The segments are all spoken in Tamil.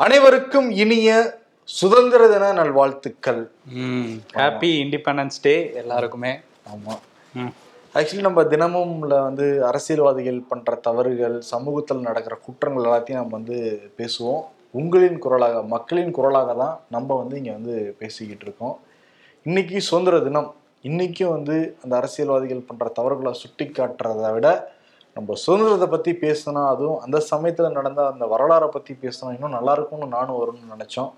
அனைவருக்கும் இனிய சுதந்திர தின நல்வாழ்த்துக்கள். ஹாப்பி இண்டிபெண்டன்ஸ் டே எல்லாருக்குமே. ஆமா. ம். ஆக்சுவலி நம்ம தினமும்ல வந்து அரசியல்வாதிகள் பண்ற தவறுகள் சமூகத்தில் நடக்கிற குற்றங்கள் எல்லாத்தையும் நம்ம வந்து பேசுவோம். உங்களின் குரலாக மக்களின் குரலாக தான் நம்ம வந்து இங்க வந்து பேசிக்கிட்டு இருக்கோம். இன்னைக்கு சுதந்திர தினம். இன்னைக்கும் வந்து அந்த அரசியல்வாதிகள் பண்ற தவறுகளை சுட்டி காட்டுறதை விட நம்ம சுதந்திரத்தை பத்தி பேசினா அதுவும் அந்த சமயத்துல நடந்த அந்த வரலாறை பத்தி பேசினா இன்னும் நல்லா இருக்கும்னு நானும் வரும்னு நினைச்சோம்.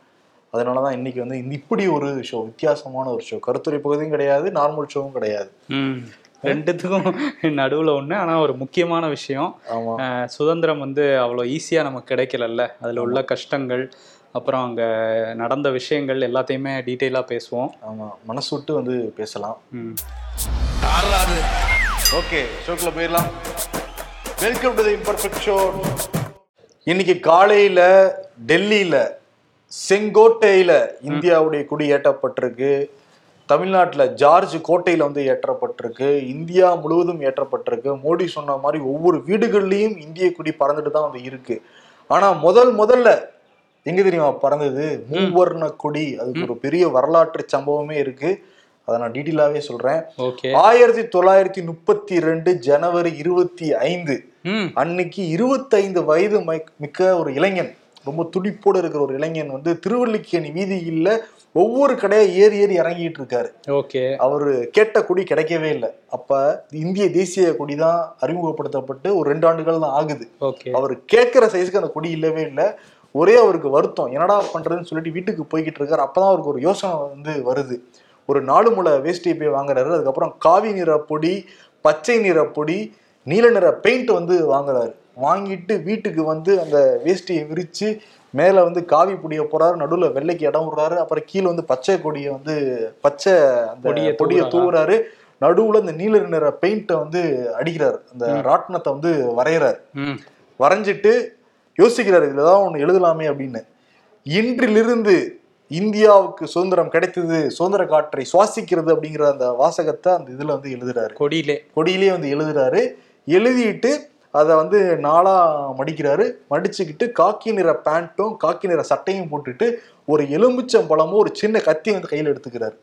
அதனால தான் இன்னைக்கு வந்து இந்த இப்படி ஒரு ஷோ வித்தியாசமான ஒரு ஷோ கருத்துரை பகுதியும் கிடையாது நார்மல் ஷோவும் கிடையாது. ம். ரெண்டுத்துக்கும் நடுவில் ஒன்று ஆனால் ஒரு முக்கியமான விஷயம். சுதந்திரம் வந்து அவ்வளோ ஈஸியாக நமக்கு கிடைக்கலல்ல. அதில் உள்ள கஷ்டங்கள் அப்புறம் அங்கே நடந்த விஷயங்கள் எல்லாத்தையுமே டீட்டெயிலாக பேசுவோம். ஆமா. மனசு விட்டு வந்து பேசலாம். ம். ஓகே ஷோக்குள்ள போயிடலாம். Welcome to the imperfect show இன்னைக்கு காலையில டெல்லியில செங்கோட்டையில இந்தியாவுடைய கொடி ஏற்றப்பட்டிருக்கு. தமிழ்நாட்டுல ஜார்ஜ் கோட்டையில வந்து ஏற்றப்பட்டிருக்கு. இந்தியா முழுவதும் ஏற்றப்பட்டிருக்கு. மோடி சொன்ன மாதிரி ஒவ்வொரு வீடுகள்லயும் இந்திய கொடி பறந்துட்டு தான் வந்து இருக்கு. ஆனா முதல் முதல்ல எங்க தெரியுமா பறந்தது? மூவர்ண கொடி. அதுக்கு ஒரு பெரிய வரலாற்று சம்பவமே இருக்கு. அதை நான் டீட்டெயிலாவே சொல்றேன். ஓகே. ஆயிரத்தி தொள்ளாயிரத்தி முப்பத்தி ரெண்டு ஜனவரி இருபத்தி ஐந்து. அன்னைக்கு இருபத்தைந்து வயது மைக்- மிக்க ஒரு இளைஞன் ரொம்ப துடிப்போடு இருக்கிற ஒரு இளைஞன் வந்து திருவல்லிக்கேணி வீதியில ஒவ்வொரு கடையா ஏறி ஏறி இறங்கிட்டு இருக்காரு. ஓகே. அவரு கேட்ட கொடி கிடைக்கவே இல்லை. அப்ப இந்திய தேசிய கொடி தான் அறிமுகப்படுத்தப்பட்டு ஒரு ரெண்டு ஆண்டுகள் தான் ஆகுது. அவர் கேட்கிற சைஸ்க்கு அந்த கொடி இல்லவே இல்லை. ஒரே அவருக்கு வருத்தம். என்னடா பண்றதுன்னு சொல்லிட்டு வீட்டுக்கு போய்கிட்டு இருக்காரு. அப்பதான் அவருக்கு ஒரு யோசனை வந்து வருது. ஒரு நாலு முளை வேஷ்டியை போய் வாங்குறாரு. அதுக்கப்புறம் காவி நிற பொடி பச்சை நிற பொடி நீல நிற பெயிண்ட் வந்து வாங்குறாரு. வாங்கிட்டு வீட்டுக்கு வந்து அந்த வேஷ்டியை விரிச்சு மேல வந்து காவி பொடியை போறாரு நடுவுல வெள்ளைக்கு இடம் விடுறாரு. அப்புறம் கீழே வந்து பச்சை கொடியை வந்து பச்சை அந்த பொடியை பொடியை தூவுறாரா? நடுவுல இந்த நீல நிற பெயிண்ட்டை வந்து அடிக்கிறாரு. அந்த ராட்டினத்தை வந்து வரைகிறாரு வரைஞ்சிட்டு யோசிக்கிறாரு இதுல ஏதாவது ஒண்ணு எழுதலாமே அப்படின்னு. இன்றிலிருந்து இந்தியாவுக்கு சுதந்திரம் கிடைத்தது சுதந்திர காற்றை சுவாசிக்கிறது அப்படிங்கிற அந்த வாசகத்தை அந்த இதுல வந்து எழுதுறாரு. கொடியிலே. கொடியிலே வந்து எழுதுறாரு. எழுதிட்டு அதை வந்து நாளா மடிக்கிறாரு. மடிச்சுக்கிட்டு காக்கி நிற பேண்ட்டும் காக்கி நிற சட்டையும் போட்டுட்டு ஒரு எலுமிச்சம் பழமும் ஒரு சின்ன கத்தி வந்து கையில எடுத்துக்கிறாரு.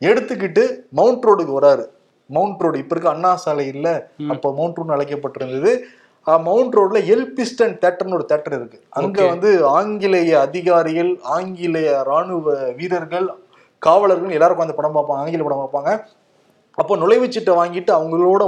எடுத்துக்கிட்டு மவுண்ட் ரோடுக்கு வராரு. மவுண்ட் ரோடு இப்ப இருக்க அண்ணா சாலை இல்ல. அப்ப மவுண்ட் ரோடு அழைக்கப்பட்டிருந்தது. மவுண்ட் ரோட்ல எல்பிஸ்டன் தேட்டர்னு ஒரு தேட்டர் இருக்கு. அங்க. வந்து ஆங்கிலேய அதிகாரிகள் ஆங்கிலேய ராணுவ வீரர்கள் காவலர்கள் எல்லாரும் அந்த படம் பார்ப்பாங்க ஆங்கில படம் பார்ப்பாங்க. அப்போ நுழைவுச்சீட்டை வாங்கிட்டு அவங்களோட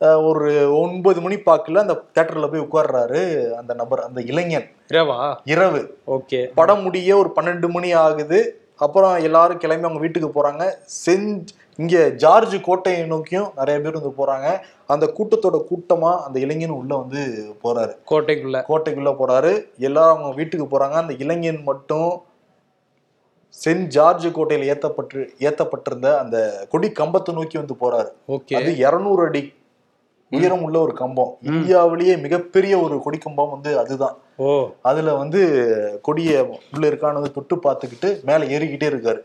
அஹ், ஒரு ஒன்பது மணி பாக்குல அந்த தேட்டர்ல போய் உட்கார்றாரு அந்த நபர் அந்த இளைஞன். இரவா? இரவு. ஓகே. படம் முடிய ஒரு பன்னெண்டு மணி ஆகுது. அப்புறம் எல்லாரும் கிளம்பி அவங்க வீட்டுக்கு போறாங்க. செஞ்ச் இங்க ஜார்ஜ் கோட்டையை நோக்கியும் நிறைய பேர் வந்து போறாங்க. அந்த கூட்டத்தோட கூட்டமா அந்த இளைஞன் உள்ள வந்து போறாரு. கோட்டைக்குள்ள. கோட்டைக்குள்ள போறாரு. எல்லாரும் அவங்க வீட்டுக்கு போறாங்க. அந்த இளைஞன் மட்டும் சென்ட் ஜார்ஜ் கோட்டையில ஏத்தப்பட்டு ஏத்தப்பட்டிருந்த அந்த கொடி கம்பத்தை நோக்கி வந்து போறாரு. ஓகே. அது இருநூறு அடி உயரம் உள்ள ஒரு கம்பம். இந்தியாவிலேயே மிகப்பெரிய ஒரு கொடி கம்பம் வந்து அதுதான். ஓ. அதுல வந்து கொடிய உள்ள இருக்கான்னு வந்து தொட்டு பார்த்துக்கிட்டு மேல ஏறிக்கிட்டே இருக்காரு.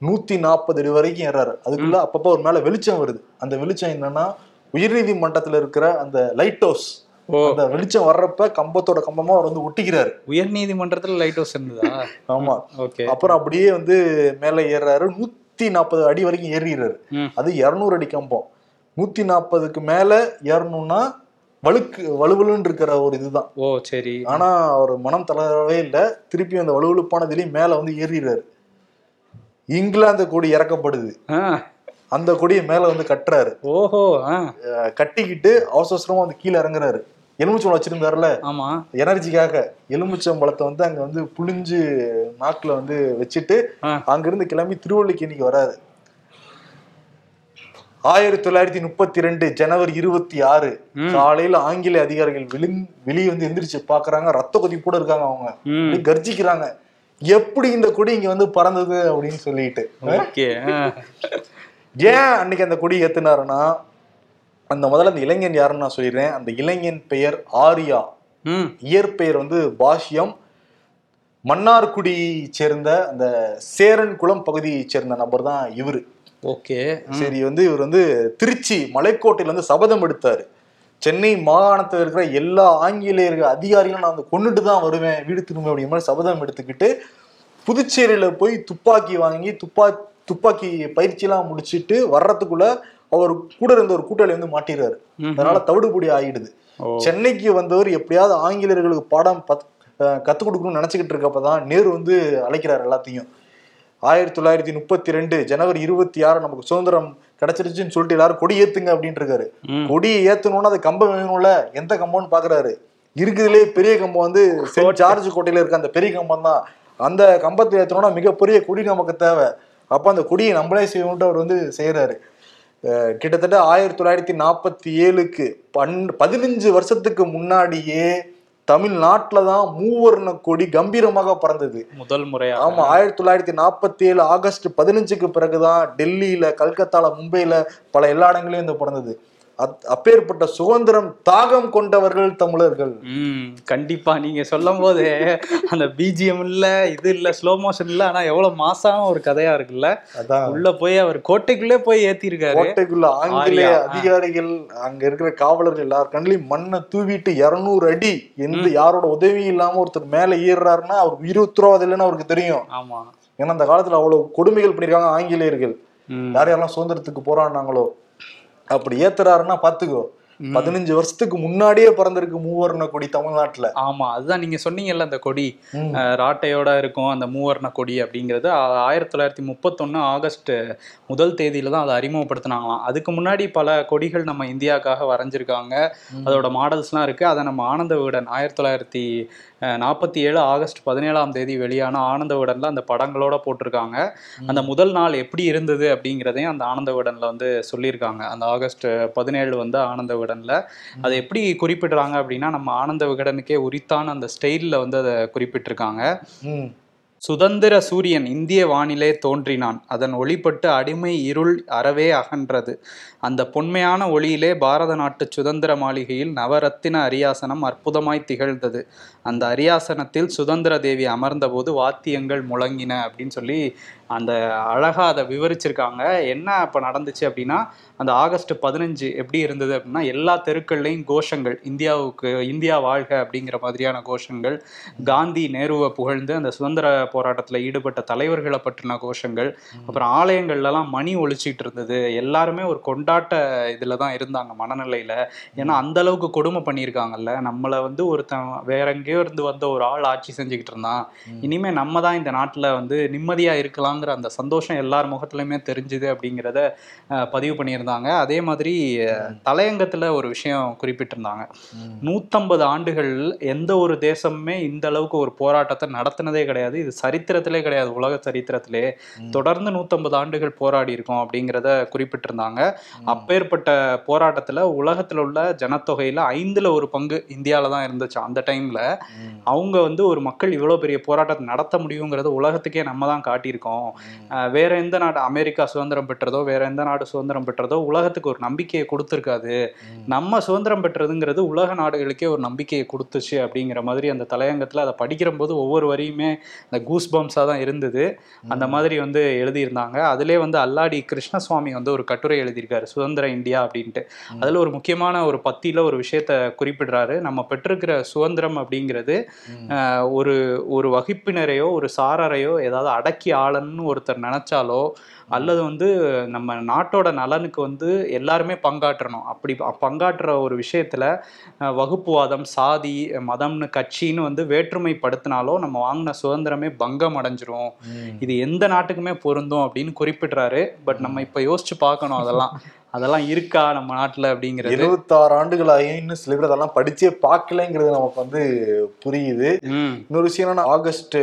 நூத்தி நாற்பது அடி வரைக்கும் ஏறாரு. அதுக்குள்ள அப்பப்போ ஒரு மேல வெளிச்சம் வருது. அந்த வெளிச்சம் என்னன்னா உயர்நீதிமன்றத்துல இருக்கிற அந்த லைட் ஹவுஸ் அந்த வெளிச்சம் வர்றப்ப கம்பத்தோட கம்பமா அவர் வந்து ஒட்டிக்கிறாரு. உயர் நீதிமன்றத்துல லைட் ஹவுஸ் இருந்ததா? ஆமா. ஓகே. அப்புறம் அப்படியே வந்து மேல ஏறாரு நூத்தி நாற்பது அடி வரைக்கும் ஏறிடுறாரு. அது இருநூறு அடி கம்பம். நூத்தி நாற்பதுக்கு மேல ஏறணும்னா வழுக்கு வலுவலுன்னு இருக்கிற ஒரு இதுதான். ஓ சரி. ஆனா அவர் மனம் தளரவே இல்லை. திருப்பி அந்த வலுவலுப்பானதுலயும் மேல வந்து ஏறிடுறாரு. இங்கிலாந்து கொடி இறக்கப்படுது. அந்த கொடியை மேல வந்து கட்டுறாரு. ஓஹோ கட்டிக்கிட்டு அவசர அவசரமா வந்து கீழே இறங்குறாரு. எலுமிச்சம்பழம் வச்சிருந்தாருல ஆமா. எனர்ஜிக்காக. எலுமிச்சம்பழத்தை வந்து அங்க வந்து புளிஞ்சு நாக்குல வந்து வச்சுட்டு. அங்கிருந்து கிளம்பி திருவள்ளிக்கேணிக்கு வராரு. ஆயிரத்தி தொள்ளாயிரத்தி முப்பத்தி ரெண்டு ஜனவரி இருபத்தி ஆறு. காலையில ஆங்கில அதிகாரிகள் வெளி வெளியே வந்து எந்திரிச்சு பாக்குறாங்க ரத்த கொதிப்போட இருக்காங்க அவங்க. கர்ஜிக்கிறாங்க. எப்படி இந்த கொடி இங்க வந்து பறந்தது அப்படின்னு சொல்லிட்டு. ஏன் அன்னைக்கு அந்த கொடி ஏத்துனாருன்னா அந்த முதல்ல அந்த இளைஞன் யாருன்னு நான் சொல்லிடுறேன். அந்த இளைஞன் பெயர் ஆரியா. இயற்பெயர் வந்து பாஷ்யம். மன்னார்குடி சேர்ந்த அந்த சேரன் குளம் பகுதியை சேர்ந்த நபர் தான் இவரு. ஓகே. சரி வந்து இவர் வந்து திருச்சி மலைக்கோட்டையில வந்து சபதம் எடுத்தாரு. சென்னை மாகாணத்தில் இருக்கிற எல்லா ஆங்கிலேயர்கள் அதிகாரிகளும் நான் வந்து கொண்டுட்டு தான் வருவேன் வீடு திரும்ப அப்படிங்கிற மாதிரி சபதம் எடுத்துக்கிட்டு புதுச்சேரியில போய் துப்பாக்கி வாங்கி துப்பா துப்பாக்கி பயிற்சியெல்லாம் முடிச்சிட்டு வர்றதுக்குள்ள அவர் கூட இருந்த ஒரு கூட்டாளி வந்து மாட்டிடுறாரு. அதனால தவிடுபடி ஆயிடுது. சென்னைக்கு வந்தவர் எப்படியாவது ஆங்கிலேயர்களுக்கு பாடம் கத்துக் கொடுக்கணும்னு நினைச்சுக்கிட்டு இருக்கப்பதான் நேரு வந்து அழைக்கிறார் எல்லாத்தையும். ஆயிரத்தி தொள்ளாயிரத்தி முப்பத்தி ரெண்டு ஜனவரி இருபத்தி ஆறு நமக்கு சுதந்திரம் கிடைச்சிருச்சுன்னு சொல்லிட்டு எல்லாரும் கொடி ஏத்துங்க அப்படின்ட்டு இருக்காரு. கொடியை ஏத்தணும்னா அது கம்பம் வேணும்ல? எந்த கம்பம்னு பாக்குறாரு. இருக்குதுலே பெரிய கம்பம் வந்து ஜார்ஜ் கோட்டையில இருக்க அந்த பெரிய கம்பம் தான். அந்த கம்பத்தை ஏத்தணும்னா மிகப்பெரிய கொடி நமக்கு தேவை. அப்ப அந்த கொடியை நம்மளே செய்யணும்ட்டு அவர் வந்து செய்யறாரு. கிட்டத்தட்ட ஆயிரத்தி தொள்ளாயிரத்தி நாற்பத்தி ஏழுக்கு பன் பதினஞ்சு வருஷத்துக்கு முன்னாடியே தமிழ்நாட்டுல தான் மூவர்ண கொடி கம்பீரமாக பறந்தது. முதல் முறையா ஆமா ஆயிரத்தி தொள்ளாயிரத்தி நாற்பத்தி ஏழு ஆகஸ்ட் பதினஞ்சுக்கு பிறகுதான் டெல்லியில கல்கத்தால மும்பையில பல எல்லா இடங்களையும் இந்த பிறந்தது. அப்பேற்பட்ட சுதந்திரம் தாகம் கொண்டவர்கள் தமிழர்கள். கண்டிப்பா. நீங்க சொல்லும் போது அந்த பிஜிஎம் இல்ல இது இல்ல ஸ்லோ மோஷன் இல்ல ஆனா எவ்வளவு மாசான ஒரு கதையா இருக்குல்ல? அதான். உள்ள போய் அவர் கோட்டைக்குள்ளே போய் ஏத்திருக்காரு. கோட்டைக்குள்ள ஆங்கிலேய. அதிகாரிகள் அங்க இருக்கிற காவலர்கள் எல்லார் கண்ணிலையும் மண்ணை தூவிட்டு இருநூறு அடி எந்த யாரோட உதவியும் இல்லாம ஒருத்தர் மேல ஏறுறாருன்னா அவருக்கு உயிர் உத்தரவாதம் இல்லைன்னு அவருக்கு தெரியும். ஆமா. ஏன்னா அந்த காலத்துல அவ்வளவு கொடுமைகள் பண்ணிருக்காங்க ஆங்கிலேயர்கள். யார் யாரெல்லாம் சுதந்திரத்துக்கு போராடினாங்களோ. அப்படி ஏத்துறாருன்னா பாத்துக்கோ. பதினஞ்சு வருஷத்துக்கு முன்னாடியே பிறந்திருக்கு மூவர்ண கொடி தமிழ்நாட்டுல. ஆமா அதுதான் நீங்க சொன்னீங்கல்ல அந்த கொடி. ராட்டையோட இருக்கும் அந்த மூவர்ண கொடி அப்படிங்கிறது ஆயிரத்தி தொள்ளாயிரத்தி முப்பத்தொன்னு ஆகஸ்ட் முதல் தேதியில தான் அதை அறிமுகப்படுத்தினாங்களாம். அதுக்கு முன்னாடி பல கொடிகள் நம்ம இந்தியாவுக்காக வரைஞ்சிருக்காங்க. அதோட மாடல்ஸ்லாம் இருக்கு. அதை நம்ம ஆனந்த விகடன் ஆயிரத்தி தொள்ளாயிரத்தி நாற்பத்தி ஏழு ஆகஸ்ட் பதினேழாம் தேதி வெளியான ஆனந்த விகடன்ல அந்த படங்களோட போட்டிருக்காங்க. அந்த முதல் நாள் எப்படி இருந்தது அப்படிங்கிறதையும் அந்த ஆனந்த விகடன்ல வந்து சொல்லியிருக்காங்க. அந்த ஆகஸ்ட் பதினேழு வந்து ஆனந்த விகடன்ல. அதை எப்படி குறிப்பிடுறாங்க அப்படின்னா நம்ம ஆனந்த விகடனுக்கே உரித்தான அந்த ஸ்டைலில் வந்து அதை குறிப்பிட்டிருக்காங்க. சுதந்திர சூரியன் இந்திய வானிலே தோன்றினான். அதன் ஒளிப்பட்டு அடிமை இருள் அறவே அகன்றது. அந்த பொன்மையான ஒளியிலே பாரத நாட்டு சுதந்திர மாளிகையில் நவரத்தின அரியாசனம் அற்புதமாய் திகழ்ந்தது. அந்த அரியாசனத்தில் சுதந்திர தேவி அமர்ந்தபோது வாத்தியங்கள் முழங்கின அப்படின்னு சொல்லி அந்த அழகா அதை விவரிச்சிருக்காங்க. என்ன இப்போ நடந்துச்சு அப்படின்னா அந்த ஆகஸ்ட் பதினஞ்சு எப்படி இருந்தது அப்படின்னா எல்லா தெருக்கள்லையும் கோஷங்கள் இந்தியாவுக்கு இந்தியா வாழ்க அப்படிங்கிற மாதிரியான கோஷங்கள் காந்தி நேருவை புகழ்ந்து அந்த சுதந்திர போராட்டத்தில் ஈடுபட்ட தலைவர்களை பற்றின கோஷங்கள் அப்புறம் ஆலயங்கள்லாம் மணி ஒழிச்சிட்டு இருந்தது. எல்லாருமே ஒரு கொண்டாட்ட இதில் தான் இருந்தாங்க மனநிலையில். ஏன்னா அந்த அளவுக்கு கொடுமை பண்ணியிருக்காங்கல்ல. நம்மளை வந்து ஒருத்தன் வேற எங்கேயோ இருந்து வந்த ஒரு ஆள் ஆட்சி செஞ்சுக்கிட்டு இருந்தான். இனிமே நம்ம தான் இந்த நாட்டில் வந்து நிம்மதியாக இருக்கலாங்கிற அந்த சந்தோஷம் எல்லார் முகத்துலையுமே தெரிஞ்சுது அப்படிங்கிறத பதிவு பண்ணியிருந்தாங்க. அதே மாதிரி தலையங்கத்தில் ஒரு விஷயம் குறிப்பிட்டிருந்தாங்க. ம். நூத்தம்பது ஆண்டுகள் எந்த ஒரு தேசமுமே இந்த அளவுக்கு ஒரு போராட்டத்தை நடத்தினதே கிடையாது. இது சரித்திரத்திலே கிடையாது. உலக சரித்திரத்திலே தொடர்ந்து நூத்தம்பது ஆண்டுகள் போராடி இருக்கோம் அப்படிங்கிறத குறிப்பிட்டிருந்தாங்க. அப்பேற்பட்ட போராட்டத்துல உலகத்துல உள்ள ஜனத்தொகையில ஐந்துல ஒரு பங்கு இந்தியால தான் இருந்துச்சு அந்த டைம்ல. அவங்க வந்து ஒரு மக்கள் இவ்வளவு பெரிய போராட்டத்தை நடத்த முடியுங்கிறத உலகத்துக்கே நம்ம தான் காட்டியிருக்கோம். அஹ் வேற எந்த நாடு அமெரிக்கா சுதந்திரம் பெற்றதோ வேற எந்த நாடு சுதந்திரம் பெற்றதோ உலகத்துக்கு ஒரு நம்பிக்கையை கொடுத்துருக்காது. நம்ம சுதந்திரம் பெற்றதுங்கிறது உலக நாடுகளுக்கே ஒரு நம்பிக்கையை கொடுத்துச்சு அப்படிங்கிற மாதிரி அந்த தலையங்கத்தில் அதை படிக்கிற போது ஒவ்வொரு வரியுமே அந்த கூஸ் பம்ஸாக தான் இருந்தது. அந்த மாதிரி வந்து எழுதியிருந்தாங்க. அதிலே வந்து அல்லாடி கிருஷ்ணசுவாமி வந்து ஒரு கட்டுரை எழுதியிருக்காரு சுதந்திர இந்தியா அப்படின்ட்டு. அதில் ஒரு முக்கியமான ஒரு பத்தியில் ஒரு விஷயத்த குறிப்பிடுறாரு. நம்ம பெற்றிருக்கிற சுதந்திரம் அப்படிங்கிறது ஒரு ஒரு வகுப்பினரையோ ஒரு சாரரையோ ஏதாவது அடக்கி ஆளணும்னு ஒருத்தர் நினைச்சாலோ அல்லது வந்து நம்ம நாட்டோட நலனுக்கு வந்து எல்லாருமே பங்காற்றணும். அப்படி பங்காற்றுற ஒரு விஷயத்துல வகுப்புவாதம் சாதி மதம்னு கட்சின்னு வந்து வேற்றுமைப்படுத்தினாலோ நம்ம வாங்கின சுதந்திரமே பங்கம் அடைஞ்சிரும். இது எந்த நாட்டுக்குமே பொருந்தும் அப்படின்னு குறிப்பிடுறாரு. பட் நம்ம இப்ப யோசிச்சு பார்க்கணும் அதெல்லாம். அதெல்லாம் இருக்கா நம்ம நாட்டுல அப்படிங்கிறது? எழுபத்தாறு ஆண்டுகள் ஆகியும் இன்னும் சில பேர் அதெல்லாம் படிச்சே பார்க்கலங்கிறது நமக்கு வந்து புரியுது. இன்னொரு விஷயம் என்னன்னா ஆகஸ்ட்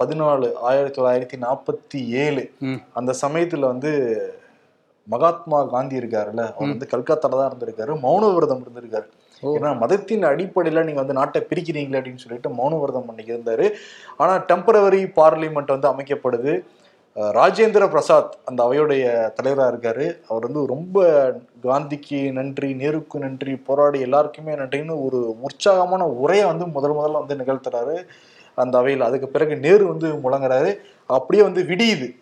பதினாலு ஆயிரத்தி தொள்ளாயிரத்தி நாற்பத்தி ஏழு அந்த சமயத்துல வந்து மகாத்மா காந்தி இருக்காருல்ல அவர் வந்து கல்கத்தால தான் இருந்திருக்காரு மௌன விரதம் இருந்திருக்காரு. ஏன்னா மதத்தின் அடிப்படையில நீங்க வந்து நாட்டை பிரிக்கிறீங்களே அப்படின்னு சொல்லிட்டு மௌன விரதம் பண்ணி இருந்தாரு. ஆனா டெம்பரவரி பார்லிமெண்ட் வந்து அமைக்கப்படுது. ராஜேந்திர பிரசாத் அந்த அவையுடைய தலைவராக இருக்காரு. அவர் வந்து ரொம்ப காந்திக்கு நன்றி நேருக்கு நன்றி போராடி எல்லாருக்குமே நன்றின்னு ஒரு உற்சாகமான உரையை வந்து முதல் முதல்ல வந்து நிகழ்த்துறாரு. அந்த அவையில் அதுக்கு பிறகு நேரு வந்து முழங்குறாரு. அப்படியே வந்து விடியுது.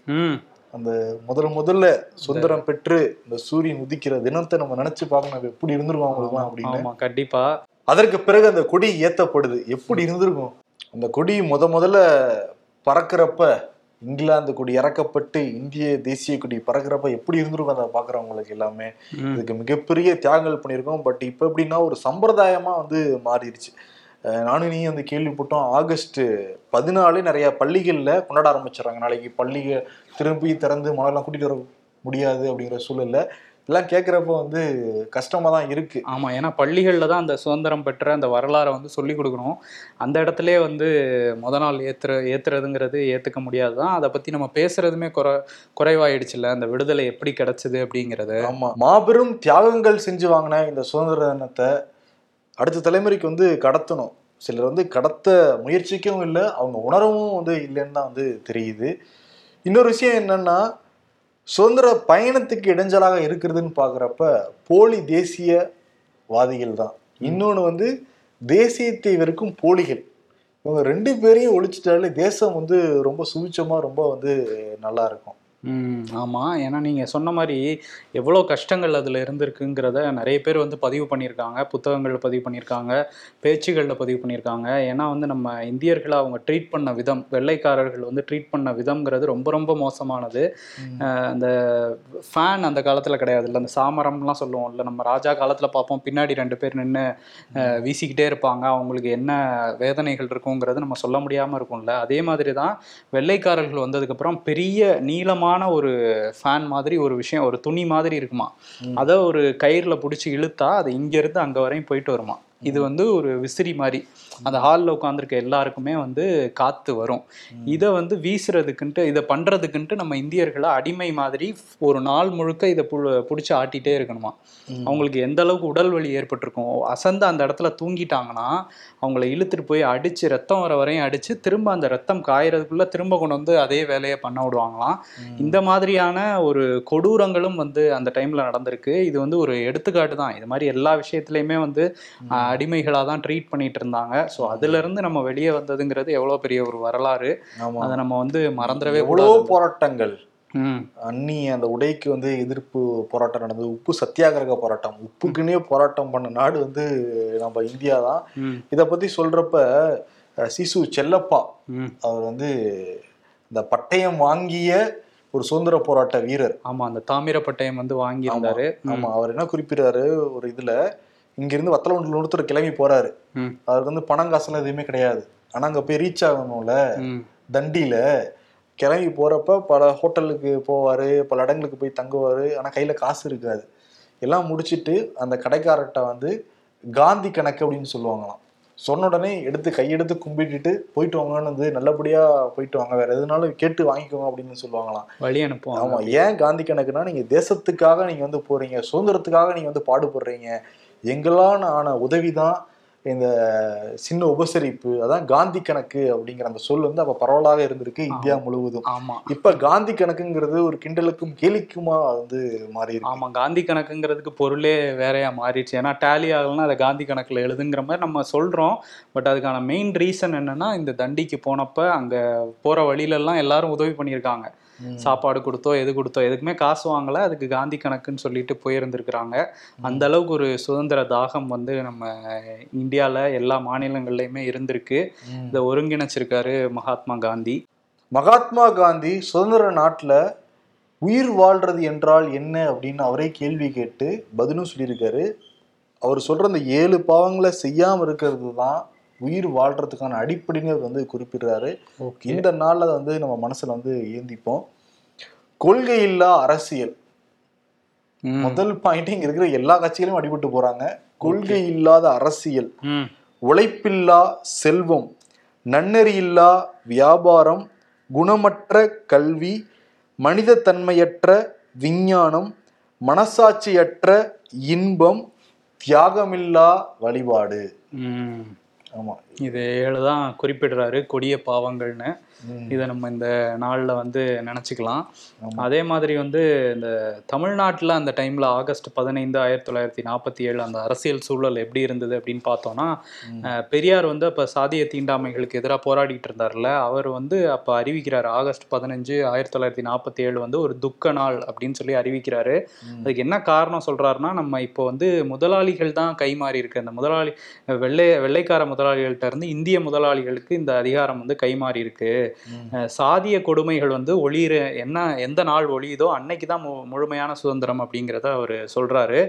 அந்த முதல் முதல்ல சுதந்திரம் பெற்று இந்த சூரியன் உதிக்கிற தினத்தை நம்ம நினைச்சு பார்க்கணும். எப்படி இருந்திருக்கும் அவங்களுக்குலாம் அப்படின்னு. கண்டிப்பா. அதற்கு பிறகு அந்த கொடி ஏத்தப்படுது. எப்படி இருந்திருக்கும்? அந்த கொடி முத முதல்ல பறக்கிறப்ப இங்கிலாந்து கொடி இறக்கப்பட்டு இந்திய தேசிய கொடி பறக்கிறப்ப எப்படி இருந்திருக்கும் அதை பாக்குறவங்களுக்கு எல்லாமே. இதுக்கு மிகப்பெரிய தியாகங்கள் பண்ணியிருக்கோம். பட் இப்போ எப்படின்னா ஒரு சம்பிரதாயமா வந்து மாறிடுச்சு. நானும் நீ வந்து கேள்விப்பட்டோம். ஆகஸ்ட் பதினாலே நிறைய பள்ளிகள்ல கொண்டாட ஆரம்பிச்சிடறாங்க. நாளைக்கு பள்ளிக திரும்பி திறந்து மழைலாம் கூட்டிட்டு வர முடியாது அப்படிங்கிற சூழல்ல இதெல்லாம் கேட்குறப்ப வந்து கஷ்டமா தான் இருக்கு. ஆமா ஏன்னா பள்ளிகளில் தான் அந்த சுதந்திரம் பெற்ற அந்த வரலாறை வந்து சொல்லி கொடுக்கணும். அந்த இடத்துலயே வந்து முத நாள் ஏத்துற ஏத்துறதுங்கிறது ஏத்துக்க முடியாது தான் அதை பத்தி நம்ம பேசுறதுமே குறை குறைவாயிடுச்சுல்ல? அந்த விடுதலை எப்படி கிடைச்சது அப்படிங்கிறது. ஆமா. மாபெரும் தியாகங்கள் செஞ்சு வாங்கின இந்த சுதந்திர தினத்தை அடுத்த தலைமுறைக்கு வந்து கடத்தணும். சிலர் வந்து கடத்த முயற்சிக்கவும் இல்லை அவங்க உணரவும் வந்து இல்லைன்னு தான் வந்து தெரியுது. இன்னொரு விஷயம் என்னன்னா சுதந்திர பயணத்துக்கு இடைஞ்சலாக இருக்கிறதுன்னு பார்க்குறப்ப போலி தேசியவாதிகள் தான். இன்னொன்று வந்து தேசியத்தை வெறுக்கும் போலிகள். இவங்க ரெண்டு பேரையும் ஒழிச்சிட்டாலே தேசம் வந்து ரொம்ப சுபிச்சமா ரொம்ப வந்து நல்லா இருக்கும். ஆமாம் ஏன்னா நீங்கள் சொன்ன மாதிரி எவ்வளோ கஷ்டங்கள் அதில் இருந்திருக்குங்கிறத நிறைய பேர் வந்து பதிவு பண்ணியிருக்காங்க. புத்தகங்களில் பதிவு பண்ணியிருக்காங்க. பேச்சுகளில் பதிவு பண்ணியிருக்காங்க. ஏன்னா வந்து நம்ம இந்தியர்களை அவங்க ட்ரீட் பண்ண விதம் வெள்ளைக்காரர்கள் வந்து ட்ரீட் பண்ண விதம்ங்கிறது ரொம்ப ரொம்ப மோசமானது. அந்த ஃபேன் அந்த காலத்தில் கிடையாது இல்லை. அந்த சாமரம்லாம் சொல்லுவோம் இல்லை. நம்ம ராஜா காலத்தில் பார்ப்போம். பின்னாடி ரெண்டு பேர் நின்று வீசிக்கிட்டே இருப்பாங்க. அவங்களுக்கு என்ன வேதனைகள் இருக்குங்கிறது நம்ம சொல்ல முடியாமல் இருக்கும்ல. அதே மாதிரி தான் வெள்ளைக்காரர்கள் வந்ததுக்கப்புறம் பெரிய நீளமான ஒரு ஃபேன் மாதிரி ஒரு விஷயம் ஒரு துணி மாதிரி இருக்குமா. அதை ஒரு கயிறில் பிடிச்சி இழுத்தா அது இங்கேருந்து அங்கே வரையும் போயிட்டு வருமா? இது வந்து ஒரு விசிறி மாதிரி. அந்த ஹாலில் உட்காந்துருக்க எல்லாருக்குமே வந்து காத்து வரும். இதை வந்து வீசுறதுக்குன்ட்டு இதை பண்றதுக்குன்ட்டு நம்ம இந்தியர்களை அடிமை மாதிரி ஒரு நாள் முழுக்க இதை பிடிச்சி ஆட்டிகிட்டே இருக்கணுமா. அவங்களுக்கு எந்த அளவுக்கு உடல் வலி ஏற்பட்டிருக்கும்? அசந்து அந்த இடத்துல தூங்கிட்டாங்கன்னா அவங்கள இழுத்துட்டு போய் அடிச்சு ரத்தம் வர வரையும் அடிச்சு திரும்ப அந்த ரத்தம் காயறதுக்குள்ள திரும்ப கொண்டு வந்து அதே வேலையை பண்ண விடுவாங்களாம். இந்த மாதிரியான ஒரு கொடூரங்களும் வந்து அந்த டைம்ல நடந்திருக்கு. இது வந்து ஒரு எடுத்துக்காட்டு தான். இது மாதிரி எல்லா விஷயத்துலையுமே வந்து அஹ், அடிமைகளா தான் ட்ரீட் பண்ணிட்டு இருந்தாங்க. ஸோ அதுல இருந்து நம்ம வெளியே வந்ததுங்கிறது எவ்வளவு பெரிய ஒரு வரலாறு. அதை நம்ம வந்து மறந்துடவே எவ்வளோ போராட்டங்கள். அன்னி அந்த உடைக்கு வந்து எதிர்ப்பு போராட்டம் நடந்தது. உப்பு சத்தியாகிரக போராட்டம். உப்புக்குன்னே போராட்டம் பண்ண நாடு வந்து நம்ம இந்தியா தான். இதை பத்தி சொல்றப்ப சிசு செல்லப்பா அவர் வந்து இந்த பட்டயம் வாங்கிய ஒரு சுதந்திர போராட்ட வீரர். ஆமா அந்த தாமிர பட்டயம் வந்து வாங்கியிருந்தாரு. ஆமா அவர் என்ன குறிப்பிடுறாரு? ஒரு இதுல இங்கிருந்து வத்தலகுண்டில் ஒருத்தர் கிளம்பி போறாரு. அவருக்கு வந்து பணம் காசுலாம் எதுவுமே கிடையாது. ஆனா அங்க போய் ரீச் ஆகணும்ல. தண்டியில கிளம்பி போறப்ப பல ஹோட்டலுக்கு போவாரு பல இடங்களுக்கு போய் தங்குவாரு. ஆனா கையில காசு இருக்காது. எல்லாம் முடிச்சிட்டு அந்த கடைக்காரர்கிட்ட வந்து காந்தி கணக்கு அப்படின்னு சொல்லுவாங்களாம். சொன்ன உடனே எடுத்து கையெடுத்து கும்பிட்டுட்டு போயிட்டு வாங்கன்னு வந்து நல்லபடியா போயிட்டு வாங்க. வேற எதுனாலும் கேட்டு வாங்கிக்கோங்க அப்படின்னு சொல்லுவாங்களாம். வழி அனுப்புவாங்க. ஆமா ஏன் காந்தி கணக்குனா நீங்க தேசத்துக்காக நீங்க வந்து போறீங்க சுதந்திரத்துக்காக நீங்க வந்து பாடுபடுறீங்க. எங்களான ஆன உதவிதான் இந்த சின்ன உபசரிப்பு அதான் காந்தி கணக்கு அப்படிங்கிற அந்த சொல் வந்து அப்ப பரவலாக இருந்திருக்கு இந்தியா முழுவதும். ஆமா. இப்ப காந்தி கணக்குங்கிறது ஒரு கிண்டலுக்கும் கேலிக்குமா வந்து மாறி ஆமா காந்தி கணக்குங்கிறதுக்கு பொருளே வேறையா மாறிடுச்சு. ஏன்னா டேலி ஆகலன்னா அதை காந்தி கணக்குல எழுதுங்கிற மாதிரி நம்ம சொல்றோம். பட் அதுக்கான மெயின் ரீசன் என்னன்னா இந்த தண்டிக்கு போனப்ப அங்க போற வழியில எல்லாம் எல்லாரும் உதவி பண்ணியிருக்காங்க. சாப்பாடு கொடுத்தோ எது கொடுத்தோ எதுக்குமே காசு வாங்கல. அதுக்கு காந்தி கணக்குன்னு சொல்லிட்டு போயிருந்திருக்கிறாங்க. அந்த அளவுக்கு ஒரு சுதந்திர தாகம் வந்து நம்ம இந்தியால எல்லா மாநிலங்கள்லயுமே இருந்திருக்கு. இதை ஒருங்கிணைச்சிருக்காரு மகாத்மா காந்தி. மகாத்மா காந்தி சுதந்திர நாட்டுல உயிர் வாழ்றது என்றால் என்ன அப்படின்னு அவரே கேள்வி கேட்டு பதிலும் சொல்லியிருக்காரு. அவர் சொல்ற அந்த ஏழு பாவங்களை செய்யாம இருக்கிறது தான் உயிர் வாழ்றதுக்கான அடிப்படைன்னு அவர் வந்து குறிப்பிடுறாரு. இந்த நாள்ல வந்து நம்ம மனசுல வந்து ஏந்திப்போம். கொள்கை இல்லா அரசியல் முதல் பாயிண்ட் இங்க இருக்கிற எல்லா கட்சிகளையும் அடிபட்டு போறாங்க. கொள்கை இல்லாத அரசியல். உழைப்பில்லா செல்வம். நன்னெறியில்லா வியாபாரம். குணமற்ற கல்வி. மனிதத்தன்மையற்ற விஞ்ஞானம். மனசாட்சியற்ற இன்பம். தியாகமில்லா வழிபாடு. ம் ஆமா இது ஏழு தான் குறிப்பிடுறாரு கொடிய பாவங்கள்னு. இதை நம்ம இந்த நாளில் வந்து நினச்சிக்கலாம். அதே மாதிரி வந்து இந்த தமிழ்நாட்டில் அந்த டைமில் ஆகஸ்ட் பதினைந்து ஆயிரத்தி தொள்ளாயிரத்தி நாற்பத்தி ஏழு அந்த அரசியல் சூழல் எப்படி இருந்தது அப்படின்னு பார்த்தோம்னா அஹ், பெரியார் வந்து அப்போ சாதிய தீண்டாமைகளுக்கு எதிராக போராடிட்டு இருந்தார்ல அவர் வந்து அப்போ அறிவிக்கிறார் ஆகஸ்ட் பதினஞ்சு ஆயிரத்தி தொள்ளாயிரத்தி நாற்பத்தி ஏழு வந்து ஒரு துக்க நாள் அப்படின்னு சொல்லி அறிவிக்கிறாரு. அதுக்கு என்ன காரணம் சொல்றாருன்னா நம்ம இப்போ வந்து முதலாளிகள் தான் கைமாறி இருக்கு. அந்த முதலாளி வெள்ளை வெள்ளைக்கார முதலாளிகள்ட்ட இருந்து இந்திய முதலாளிகளுக்கு இந்த அதிகாரம் வந்து கைமாறி இருக்கு சாதிய கொடுமைகள் வந்து ஒளிர என்ன எந்த நாள் ஒளியுதோ அன்னைக்கு தான் முழுமையான சுதந்திரம் அப்படிங்கிறத அவர் சொல்றாரு.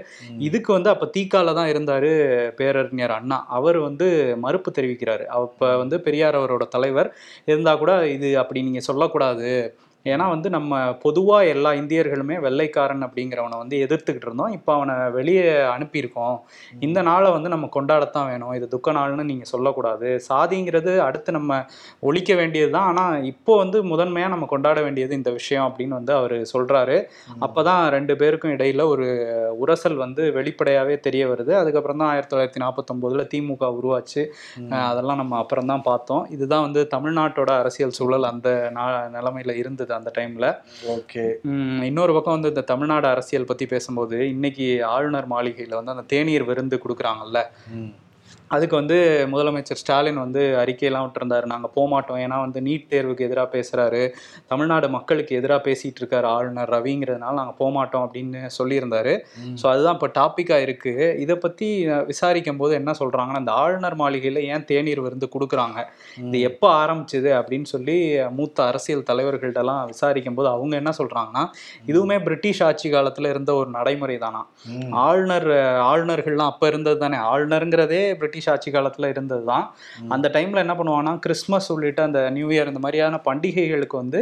இதுக்கு வந்து அப்ப தீக்கால தான் இருந்தாரு பேரறிஞர் அண்ணா. அவர் வந்து மறுப்பு தெரிவிக்கிறாரு. அப்ப வந்து பெரியார் அவரோட தலைவர் இருந்தா கூட இது அப்படி நீங்க சொல்லக்கூடாது. ஏன்னா வந்து நம்ம பொதுவா எல்லா இந்தியர்களுமே வெள்ளைக்காரன் அப்படிங்கிறவனை வந்து எதிர்த்துக்கிட்டு இருந்தோம். இப்போ அவனை வெளியே அனுப்பியிருக்கோம். இந்த நாளை வந்து நம்ம கொண்டாடத்தான் வேணும். இது துக்க நாள்னு நீங்கள் சொல்லக்கூடாது. சாதிங்கிறது அடுத்து நம்ம ஒழிக்க வேண்டியது தான் ஆனால் இப்போ வந்து முதன்மையாக நம்ம கொண்டாட வேண்டியது இந்த விஷயம் அப்படின்னு வந்து அவர் சொல்கிறாரு அப்போ தான் ரெண்டு பேருக்கும் இடையில ஒரு உரசல் வந்து வெளிப்படையாகவே தெரிய வருது. அதுக்கப்புறம் தான் ஆயிரத்தி தொள்ளாயிரத்தி நாற்பத்தொம்போதில் திமுக உருவாச்சு. அதெல்லாம் நம்ம அப்புறம் தான் பார்த்தோம். இதுதான் வந்து தமிழ்நாட்டோட அரசியல் சூழல் அந்த நா நிலமையில இருந்தது. அந்த டைமில் ஓகே. இன்னொரு பக்கம் வந்து இந்த தமிழ்நாடு அரசியல் பற்றி பேசும்போது இன்னைக்கு ஆளுநர் மாளிகையில் வந்து அந்த தேநீர் விருந்து கொடுக்குறாங்கல்ல. அதுக்கு வந்து முதலமைச்சர் ஸ்டாலின் வந்து அறிக்கையெல்லாம் விட்டுருந்தாரு. நாங்கள் போகமாட்டோம் ஏன்னா வந்து நீட் தேர்வுக்கு எதிராக பேசுகிறாரு தமிழ்நாடு மக்களுக்கு எதிராக பேசிகிட்டு இருக்காரு ஆளுநர் ரவிங்கிறதுனால நாங்கள் போகமாட்டோம் அப்படின்னு சொல்லியிருந்தாரு. ஸோ அதுதான் இப்போ டாப்பிக்காக இருக்குது இதை பற்றி விசாரிக்கும் போது என்ன சொல்கிறாங்கன்னா இந்த ஆளுநர் மாளிகையில் ஏன் தேநீர் விருந்து கொடுக்குறாங்க? இது எப்போ ஆரம்பிச்சது அப்படின்னு சொல்லி மூத்த அரசியல் தலைவர்கள்ட்டெல்லாம் விசாரிக்கும் போது அவங்க என்ன சொல்கிறாங்கன்னா இதுவுமே பிரிட்டிஷ் ஆட்சி காலத்தில் இருந்த ஒரு நடைமுறை தானா ஆளுநர் ஆளுநர்கள்லாம் அப்போ இருந்தது தானே? ஆளுநருங்கிறதே பிரிட்டிஷ் ஆட்சி காலத்தில் இருந்தது தான் அந்த டைமில் என்ன பண்ணுவாங்கன்னா கிறிஸ்மஸ் உள்ளிட்ட அந்த நியூ இயர் இந்த மாதிரியான பண்டிகைகளுக்கு வந்து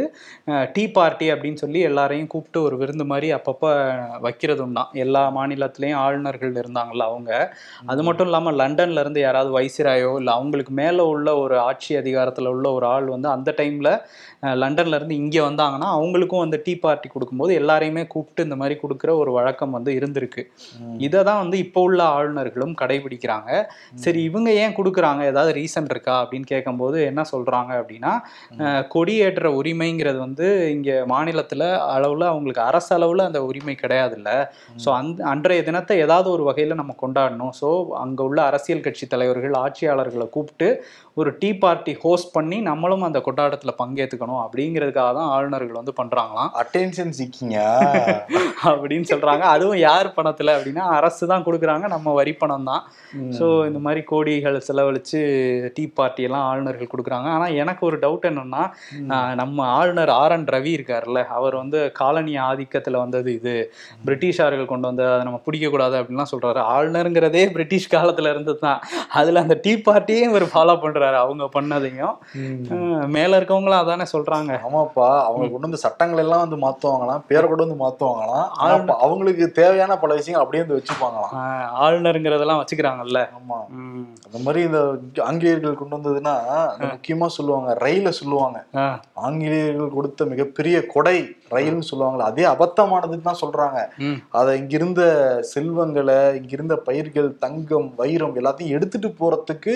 டீ பார்ட்டி அப்படின்னு சொல்லி எல்லாரையும் கூப்பிட்டு ஒரு விருந்து மாதிரி அப்பப்போ வைக்கிறதும் தான் எல்லா மாநிலத்திலையும் ஆளுநர்கள் இருந்தாங்கல்ல அவங்க. அது மட்டும் இல்லாமல் லண்டன்ல இருந்து யாராவது வைசிராயோ இல்லை அவங்களுக்கு மேலே உள்ள ஒரு ஆட்சி அதிகாரத்தில் உள்ள ஒரு ஆள் வந்து அந்த டைமில் லண்டன்ல இருந்து இங்கே வந்தாங்கன்னா அவங்களுக்கும் வந்து டீ பார்ட்டி கொடுக்கும்போது எல்லாரையுமே கூப்பிட்டு இந்த மாதிரி கொடுக்குற ஒரு வழக்கம் வந்து இருந்திருக்கு. இதை தான் வந்து இப்போ உள்ள ஆளுநர்களும் கடைபிடிக்கிறாங்க. சரி இவங்க ஏன் கொடுக்குறாங்க? ஏதாவது ரீசன் இருக்கா? அப்படின்னு கேட்கும்போது என்ன சொல்றாங்க அப்படின்னா கொடியேற்ற உரிமைங்கிறது வந்து இங்கே மாநிலத்தில் அளவில் அவங்களுக்கு அரசளவில் அந்த உரிமை கிடையாதுல்ல. ஸோ அந்த அன்றைய தினத்தை ஏதாவது ஒரு வகையில் நம்ம கொண்டாடணும். ஸோ அங்கே உள்ள அரசியல் கட்சி தலைவர்கள் ஆட்சியாளர்களை கூப்பிட்டு ஒரு டீ பார்ட்டி ஹோஸ்ட் பண்ணி நம்மளும் அந்த கொண்டாட்டத்தில் பங்கேற்றுக்கணும் அப்படிங்கிறதுக்காக தான் ஆளுநர்கள் வந்து பண்ணுறாங்களாம் அட்டென்ஷன் சிக்கிங்க அப்படின்னு சொல்கிறாங்க அதுவும் யார் பணத்தில் அப்படின்னா அரசு தான் கொடுக்குறாங்க. நம்ம வரி பணம் தான். ஸோ இந்த மாதிரி கோடிகள் செலவழித்து டீ பார்ட்டி எல்லாம் ஆளுநர்கள் கொடுக்குறாங்க. ஆனால் எனக்கு ஒரு டவுட் என்னன்னா நம்ம ஆளுநர் ஆர் என் ரவி இருக்கார்ல அவர் வந்து காலனி ஆதிக்கத்தில் வந்தது இது. பிரிட்டிஷார்கள் கொண்டு வந்து அதை நம்ம பிடிக்கக்கூடாது அப்படின்லாம் சொல்றாரு. ஆளுநருங்கிறதே பிரிட்டிஷ் காலத்துல இருந்தது தான் அதில் அந்த டீ பார்ட்டியே இவர் ஃபாலோ பண்றாரு அவங்க பண்ணதையும். மேல இருக்கவங்களும் அதானே சொல்றாங்க. ஆமாப்பா அவங்க கொண்டு வந்து சட்டங்கள் எல்லாம் வந்து மாத்துவாங்களாம் பேரை கொண்டு வந்து மாத்துவாங்களாம். ஆனா அப்ப அவங்களுக்கு தேவையான பல விஷயங்கள் அப்படியே வந்து வச்சுப்பாங்களாம். ஆளுநருங்கிறதெல்லாம் வச்சுக்கிறாங்கல்ல. ஆமா. ம். அந்த மாதிரி இந்த ஆங்கிலேயர்கள் கொண்டு வந்ததுன்னா முக்கியமா சொல்லுவாங்க ரயில சொல்லுவாங்க. ஆங்கிலேயர்கள் கொடுத்த மிகப்பெரிய கொடை ரயில்னு சொல்லுவாங்கல்ல அதே அபத்தமானதுன்னு தான் சொல்றாங்க. அதை இங்கிருந்த செல்வங்களை இங்கிருந்த பயிர்கள் தங்கம் வைரம் எல்லாத்தையும் எடுத்துட்டு போறதுக்கு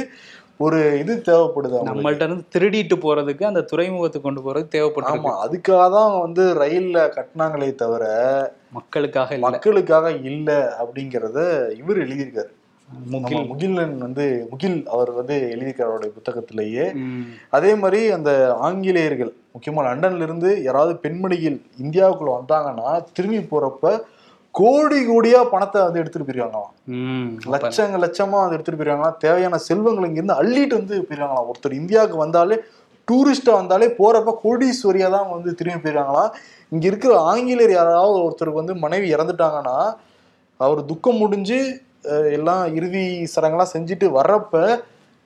ஒரு இது தேவைப்படுது. நம்மள்ட்ட இருந்து திருடிட்டு போறதுக்கு அந்த துறைமுகத்துக்கு கொண்டு போறதுக்கு தேவைப்பட்டிருக்கு. ஆமா அதுக்காக தான் வந்து ரயில்ல கட்டினாங்களே தவிர மக்களுக்காக மக்களுக்காக இல்ல அப்படிங்கறத இவர் எழுதியிருக்காரு. முகில். முகிலன் வந்து முகில் அவர் வந்து எழுதியிருக்காரு அவருடைய புத்தகத்திலேயே. அதே மாதிரி அந்த ஆங்கிலேயர்கள் முக்கியமா லண்டன்ல இருந்து யாராவது பெண்மணிகள் இந்தியாவுக்குள்ள வந்தாங்கன்னா திரும்பி போறப்ப கோடி கோடியா பணத்தை வந்து எடுத்துட்டு போயிருவாங்களாம் லட்சங்க லட்சமா வந்து எடுத்துட்டு போயிருவாங்களாம் தேவையான செல்வங்கள் இங்கிருந்து அள்ளிட்டு வந்து போயிருவாங்களாம் ஒருத்தர் இந்தியாவுக்கு வந்தாலே டூரிஸ்டா வந்தாலே போறப்ப கோடீஸ்வரியா தான் வந்து திரும்பி போயிருவாங்களாம் இங்க இருக்கிற ஆங்கிலேயர் யாராவது ஒருத்தருக்கு வந்து மனைவி இறந்துட்டாங்கன்னா அவர் துக்கம் முடிஞ்சு எல்லாம் இறுதி சடங்கெல்லாம் செஞ்சுட்டு வர்றப்ப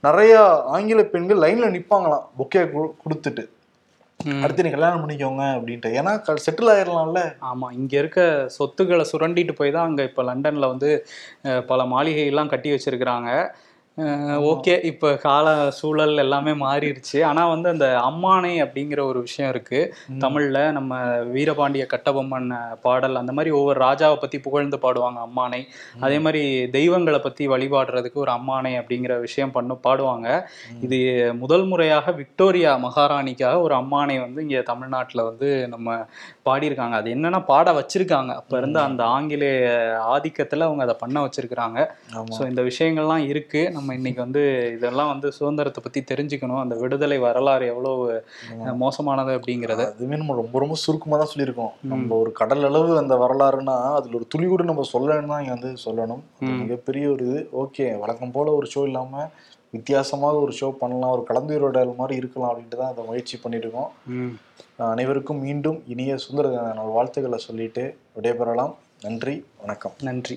நிறைய ஆங்கில பெண்கள் லைன்ல நிப்பாங்களாம் பொக்கே கொடுத்துட்டு. அடுத்து நீ கல்யாணம் பண்ணிக்கோங்க அப்படின்ட்டு. ஏன்னா செட்டில் ஆயிடலாம்ல ஆமா இங்க இருக்க சொத்துக்களை சுரண்டிட்டு போய் தான் அங்க இப்ப லண்டன்ல வந்து பல மாளிகையெல்லாம் கட்டி வச்சிருக்கிறாங்க. ஓகே இப்போ கால சூழல் எல்லாமே மாறிடுச்சு ஆனால் வந்து அந்த அம்மானை அப்படிங்கிற ஒரு விஷயம் இருக்கு. தமிழ்ல நம்ம வீரபாண்டிய கட்டபொம்மன் பாடல் அந்த மாதிரி ஒவ்வொரு ராஜாவை பத்தி புகழ்ந்து பாடுவாங்க அம்மானை. அதே மாதிரி தெய்வங்களை பத்தி வழிபாடுறதுக்கு ஒரு அம்மானை அப்படிங்கிற விஷயம் பண்ணு பாடுவாங்க. இது முதல் முறையாக விக்டோரியா மகாராணிக்காக ஒரு அம்மானை வந்து இங்க தமிழ்நாட்டுல வந்து நம்ம பாடியிருக்காங்க. அது என்னன்னா பாட வச்சிருக்காங்க. அப்ப இருந்த அந்த ஆங்கிலேய ஆதிக்கத்துல அவங்க அதை பண்ண வச்சிருக்கிறாங்க. ஸோ இந்த விஷயங்கள்லாம் இருக்கு. நம்ம இன்னைக்கு வந்து இதெல்லாம் வந்து சுதந்திரத்தை பத்தி தெரிஞ்சுக்கணும். அந்த விடுதலை வரலாறு எவ்வளவு அஹ், மோசமானது அப்படிங்கிறது. அதுவுமே நம்ம ரொம்ப ரொம்ப சுருக்கமா தான் சொல்லியிருக்கோம். நம்ம ஒரு கடல் அளவு அந்த வரலாறுனா அதுல ஒரு துளி கூட நம்ம சொல்லணும்னா இங்க வந்து சொல்லணும். மிகப்பெரிய ஒரு இது. ஓகே வழக்கம் போல ஒரு ஷோ இல்லாம வித்தியாசமாக ஒரு ஷோ பண்ணலாம். ஒரு கலந்துரையாடல் மாதிரி இருக்கலாம் அப்படின்ட்டு தான் அதை முயற்சி பண்ணியிருக்கோம். அனைவருக்கும் மீண்டும் இனிய சுந்தர தின வாழ்த்துக்களை சொல்லிட்டு விடைபெறலாம். நன்றி வணக்கம். நன்றி.